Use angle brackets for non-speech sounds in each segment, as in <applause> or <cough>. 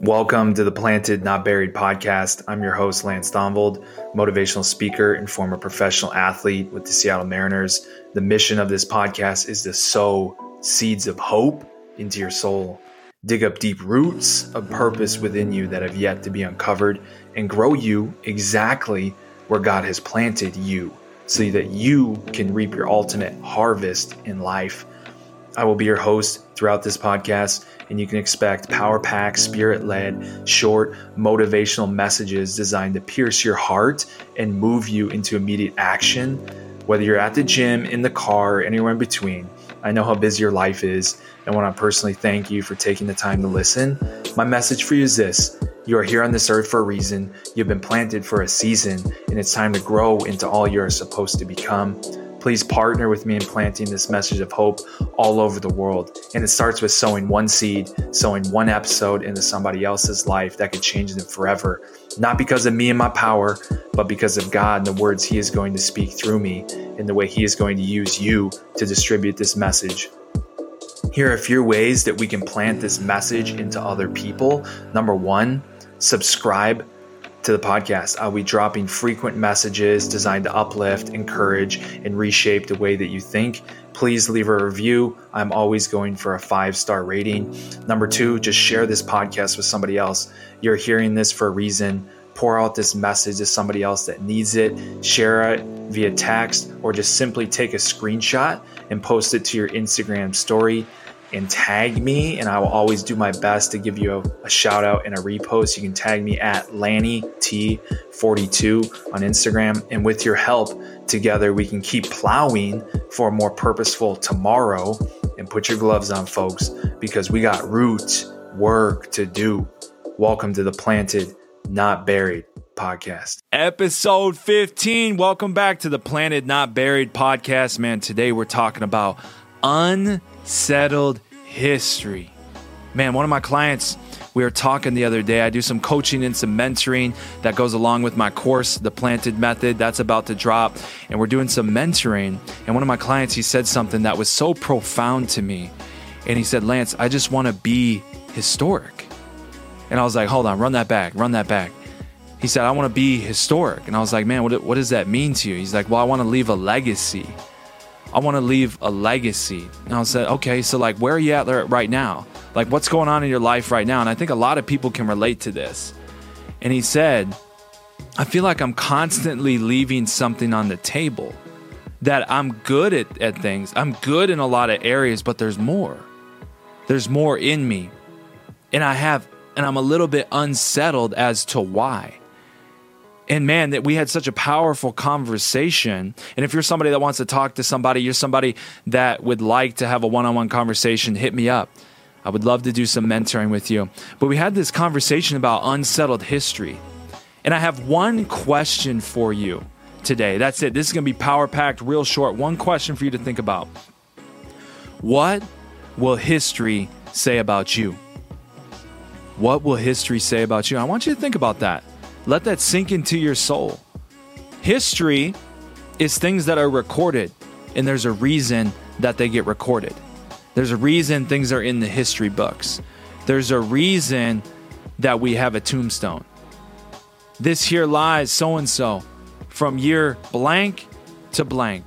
Welcome to the Planted Not Buried podcast. I'm your host, Lance Thonvold, motivational speaker and former professional athlete with the Seattle Mariners. The mission of this podcast is to sow seeds of hope into your soul, dig up deep roots of purpose within you that have yet to be uncovered, and grow you exactly where God has planted you so that you can reap your ultimate harvest in life. I will be your host throughout this podcast, and you can expect power packed, spirit led, short, motivational messages designed to pierce your heart and move you into immediate action. Whether you're at the gym, in the car, anywhere in between, I know how busy your life is, and want to personally thank you for taking the time to listen. My message for you is this you are here on this earth for a reason. You've been planted for a season, and it's time to grow into all you're supposed to become. Please partner with me in planting this message of hope all over the world. And it starts with sowing one seed, sowing one episode into somebody else's life that could change them forever. Not because of me and my power, but because of God and the words He is going to speak through me and the way He is going to use you to distribute this message. Here are a few ways that we can plant this message into other people. Number one, subscribe to the podcast. I'll be dropping frequent messages designed to uplift, encourage, and reshape the way that you think. Please leave a review. I'm always going for a five star rating. Number two, just share this podcast with somebody else. You're hearing this for a reason. Pour out this message to somebody else that needs it. Share it via text or just simply take a screenshot and post it to your Instagram story and tag me, and I will always do my best to give you a, a shout out and a repost. You can tag me at Lanny T42 on Instagram, and with your help, together we can keep plowing for a more purposeful tomorrow. And put your gloves on, folks, because we got root work to do. Welcome to the Planted, Not Buried podcast. Episode 15. Welcome back to the Planted, Not Buried podcast. Man, today we're talking about unsettled history. Man, one of my clients, we were talking the other day. I do some coaching and some mentoring that goes along with my course, The Planted Method. That's about to drop. And we're doing some mentoring. And one of my clients, he said something that was so profound to me. And he said, Lance, I just want to be historic. And I was like, hold on, run that back, run that back. He said, I want to be historic. And I was like, man, what, what does that mean to you? He's like, well, I want to leave a legacy. I want to leave a legacy. And I said, okay, so like, where are you at right now? Like, what's going on in your life right now? And I think a lot of people can relate to this. And he said, I feel like I'm constantly leaving something on the table that I'm good at, at things. I'm good in a lot of areas, but there's more. There's more in me. And I have, and I'm a little bit unsettled as to why and man that we had such a powerful conversation. And if you're somebody that wants to talk to somebody you're somebody that would like to have a one-on-one conversation hit me up. I would love to do some mentoring with you. But we had this conversation about unsettled history. And i have one question for you today. That's it. This is going to be power packed real short. One question for you to think about. What will history say about you? What will history say about you? I want you to think about that let that sink into your soul. History is things that are recorded, and there's a reason that they get recorded. There's a reason things are in the history books. There's a reason that we have a tombstone. This here lies so and so from year blank to blank.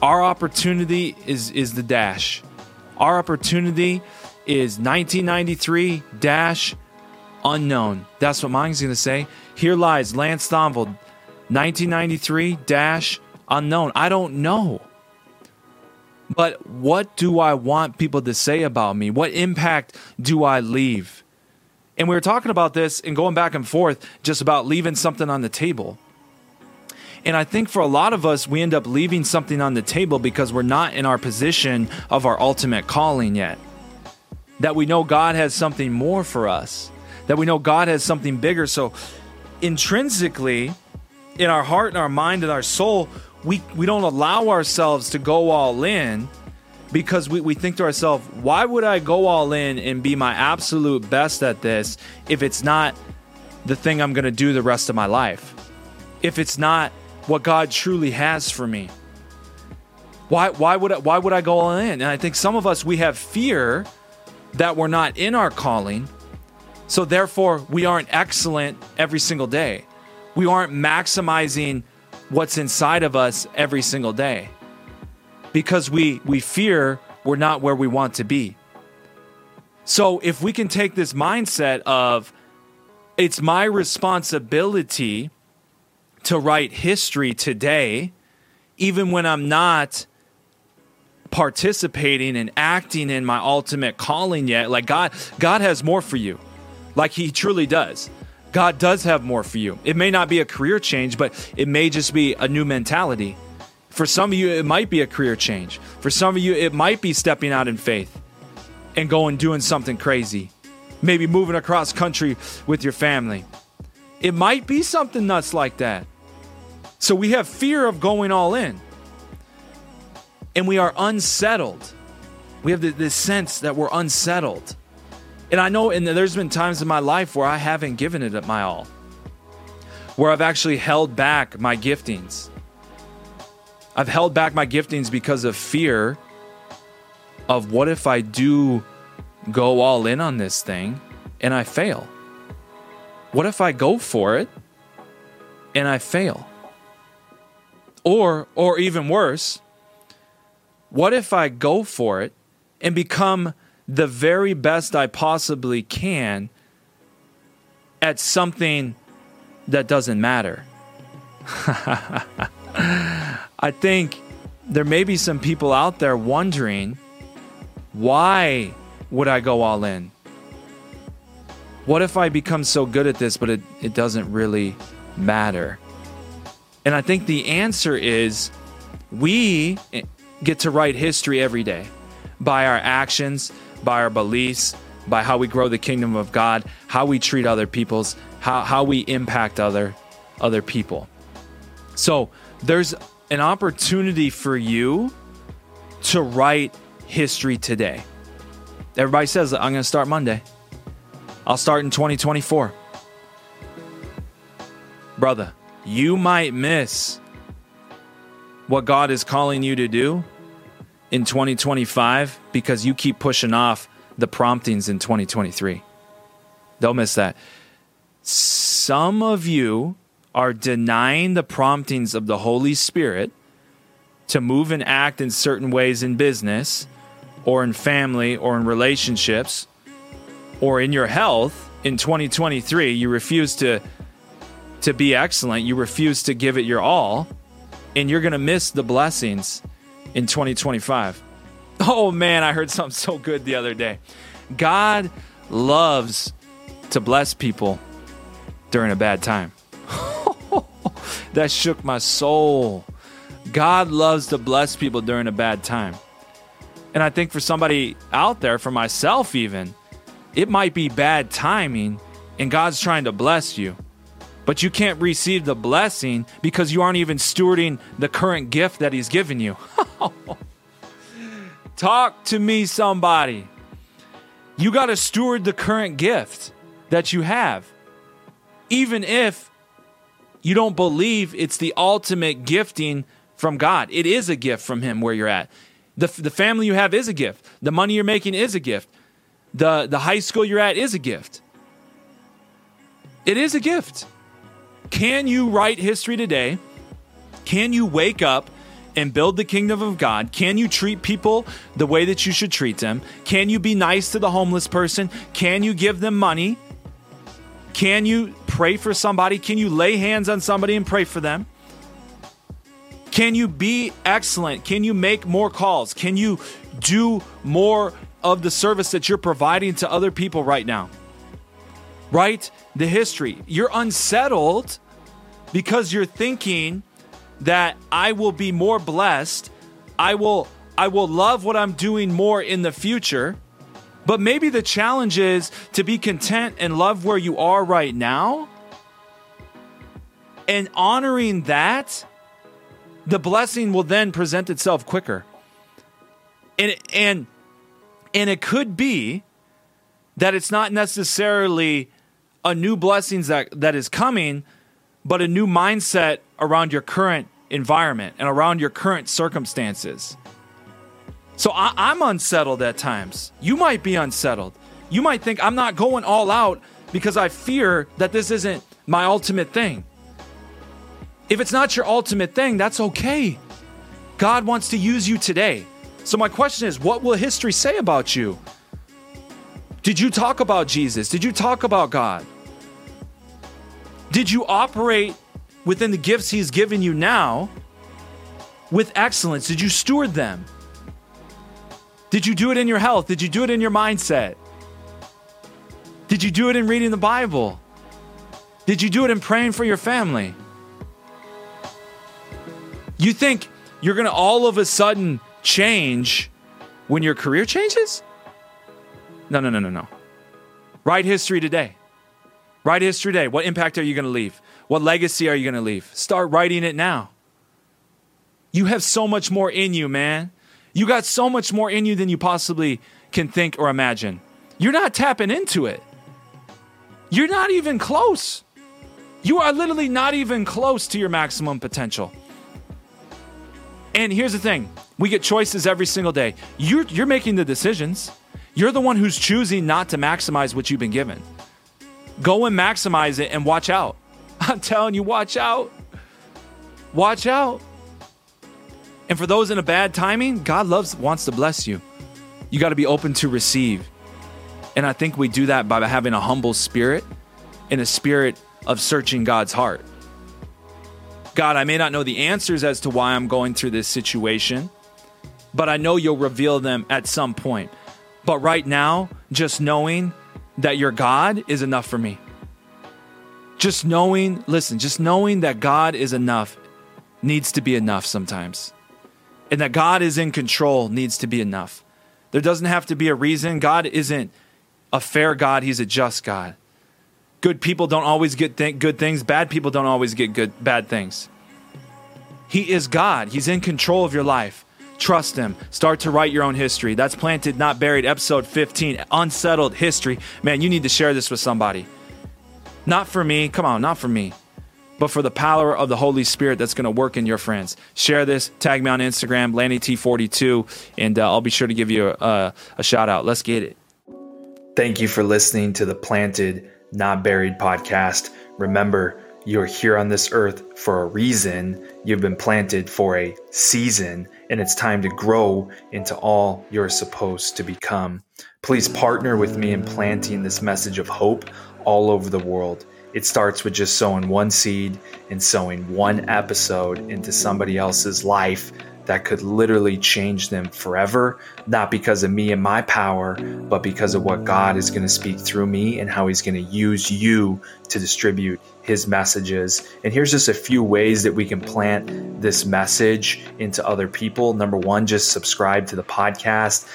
Our opportunity is is the dash. Our opportunity is 1993 dash unknown. That's what mine's going to say. Here lies Lance Thonvold, 1993 dash unknown. I don't know. But what do I want people to say about me? What impact do I leave? And we were talking about this and going back and forth just about leaving something on the table. And I think for a lot of us, we end up leaving something on the table because we're not in our position of our ultimate calling yet. That we know God has something more for us, that we know God has something bigger. So intrinsically in our heart and our mind and our soul, we, we don't allow ourselves to go all in because we, we think to ourselves, why would I go all in and be my absolute best at this if it's not the thing I'm going to do the rest of my life? If it's not what God truly has for me? Why, why, would I, why would I go all in? And I think some of us, we have fear that we're not in our calling So therefore, we aren't excellent every single day. We aren't maximizing what's inside of us every single day because we we fear we're not where we want to be. So if we can take this mindset of it's my responsibility to write history today even when I'm not participating and acting in my ultimate calling yet like God God has more for you like he truly does. God does have more for you. It may not be a career change but it may just be a new mentality. For some of you it might be a career change. For some of you it might be stepping out in faith and going doing something crazy. Maybe moving across country with your family. It might be something nuts like that. So we have fear of going all in. And we are unsettled. We have this sense that we're unsettled. And I know, and there's been times in my life where I haven't given it my all, where I've actually held back my giftings. I've held back my giftings because of fear of what if I do go all in on this thing and I fail? What if I go for it and I fail? Or or even worse, what if I go for it and become the very best I possibly can at something that doesn't matter? <laughs> I think there may be some people out there wondering why would I go all in? What if I become so good at this, but it, it doesn't really matter? And I think the answer is we get to write history every day by our actions, by our beliefs, by how we grow the kingdom of God, how we treat other people's, how, how we impact other other people. So there's an opportunity for you to write history today. Everybody says I'm going to start Monday. I'll start in 2024. Brother, you might miss what God is calling you to do in 2025 because you keep pushing off the promptings in 2023. Don't miss that. Some of you are denying the promptings of the Holy Spirit to move and act in certain ways in business or in family or in relationships or in your health in 2023 you refuse to to be excellent you refuse to give it your all and you're going to miss the blessings in 2025. Oh man, I heard something so good the other day. God loves to bless people during a bad time. <laughs> that shook my soul. God loves to bless people during a bad time. And I think for somebody out there, for myself even, it might be bad timing and God's trying to bless you but you can't receive the blessing because you aren't even stewarding the current gift that He's given you. <laughs> <laughs> Talk to me, somebody. You got to steward the current gift that you have, even if you don't believe it's the ultimate gifting from God. It is a gift from Him where you're at. The, the family you have is a gift. The money you're making is a gift. The, the high school you're at is a gift. It is a gift. Can you write history today? Can you wake up and build the kingdom of God? Can you treat people the way that you should treat them? Can you be nice to the homeless person? Can you give them money? Can you pray for somebody? Can you lay hands on somebody and pray for them? Can you be excellent? Can you make more calls? Can you do more of the service that you're providing to other people right now? Write the history. You're unsettled because you're thinking that I will be more blessed. I will I will love what I'm doing more in the future. But maybe the challenge is to be content and love where you are right now. And honoring that, the blessing will then present itself quicker. And and and it could be that it's not necessarily a new blessings that, that is coming, but a new mindset around your current environment and around your current circumstances. So I, am unsettled at times. You might be unsettled. You might think I'm not going all out because I fear that this isn't my ultimate thing. If it's not your ultimate thing, that's okay. God wants to use you today. So, my question is what will history say about you? Did you talk about Jesus? Did you talk about God? Did you operate within the gifts He's given you now with excellence? Did you steward them? Did you do it in your health? Did you do it in your mindset? Did you do it in reading the Bible? Did you do it in praying for your family? You think you're going to all of a sudden change when your career changes? No, no, no, no, no. Write history today. Write history today. What impact are you going to leave? What legacy are you going to leave? Start writing it now. You have so much more in you, man. You got so much more in you than you possibly can think or imagine. You're not tapping into it. You're not even close. You are literally not even close to your maximum potential. And here's the thing we get choices every single day. You're, you're making the decisions. You're the one who's choosing not to maximize what you've been given. Go and maximize it and watch out. <laughs> I'm telling you, watch out. Watch out. And for those in a bad timing, God loves wants to bless you. You got to be open to receive. And I think we do that by having a humble spirit and a spirit of searching God's heart. God, I may not know the answers as to why I'm going through this situation, but I know you'll reveal them at some point. But right now, just knowing that you're God is enough for me. Just knowing, listen, just knowing that God is enough needs to be enough sometimes. And that God is in control needs to be enough. There doesn't have to be a reason. God isn't a fair God, He's a just God. Good people don't always get th- good things, bad people don't always get good bad things. He is God. He's in control of your life. Trust him. Start to write your own history. That's Planted Not Buried, episode 15, Unsettled History. Man, you need to share this with somebody. Not for me, come on, not for me, but for the power of the Holy Spirit that's going to work in your friends. Share this, tag me on Instagram, LannyT42, and uh, I'll be sure to give you a, a, a shout out. Let's get it. Thank you for listening to the Planted Not Buried podcast. Remember, you're here on this earth for a reason. You've been planted for a season, and it's time to grow into all you're supposed to become. Please partner with me in planting this message of hope all over the world. It starts with just sowing one seed and sowing one episode into somebody else's life that could literally change them forever, not because of me and my power, but because of what God is going to speak through me and how He's going to use you to distribute His messages. And here's just a few ways that we can plant this message into other people. Number one, just subscribe to the podcast.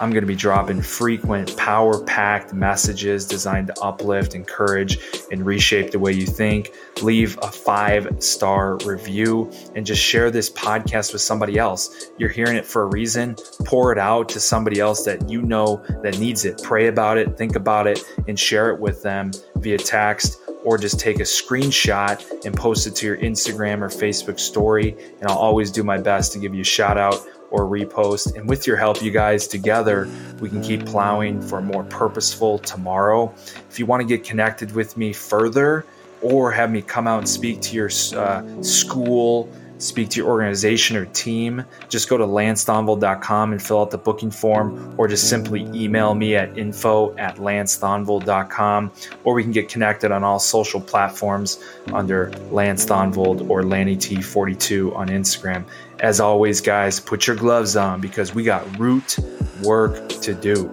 I'm going to be dropping frequent, power packed messages designed to uplift, encourage, and reshape the way you think. Leave a five star review and just share this podcast with somebody else. You're hearing it for a reason. Pour it out to somebody else that you know that needs it. Pray about it, think about it, and share it with them via text or just take a screenshot and post it to your Instagram or Facebook story. And I'll always do my best to give you a shout out or repost. And with your help, you guys together, we can keep plowing for a more purposeful tomorrow. If you want to get connected with me further or have me come out and speak to your uh, school, speak to your organization or team, just go to lancethonvold.com and fill out the booking form, or just simply email me at info at lancethonvold.com, or we can get connected on all social platforms under Lance Thonvold or LannyT42 on Instagram. As always, guys, put your gloves on because we got root work to do.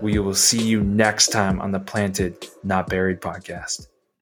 We will see you next time on the Planted Not Buried podcast.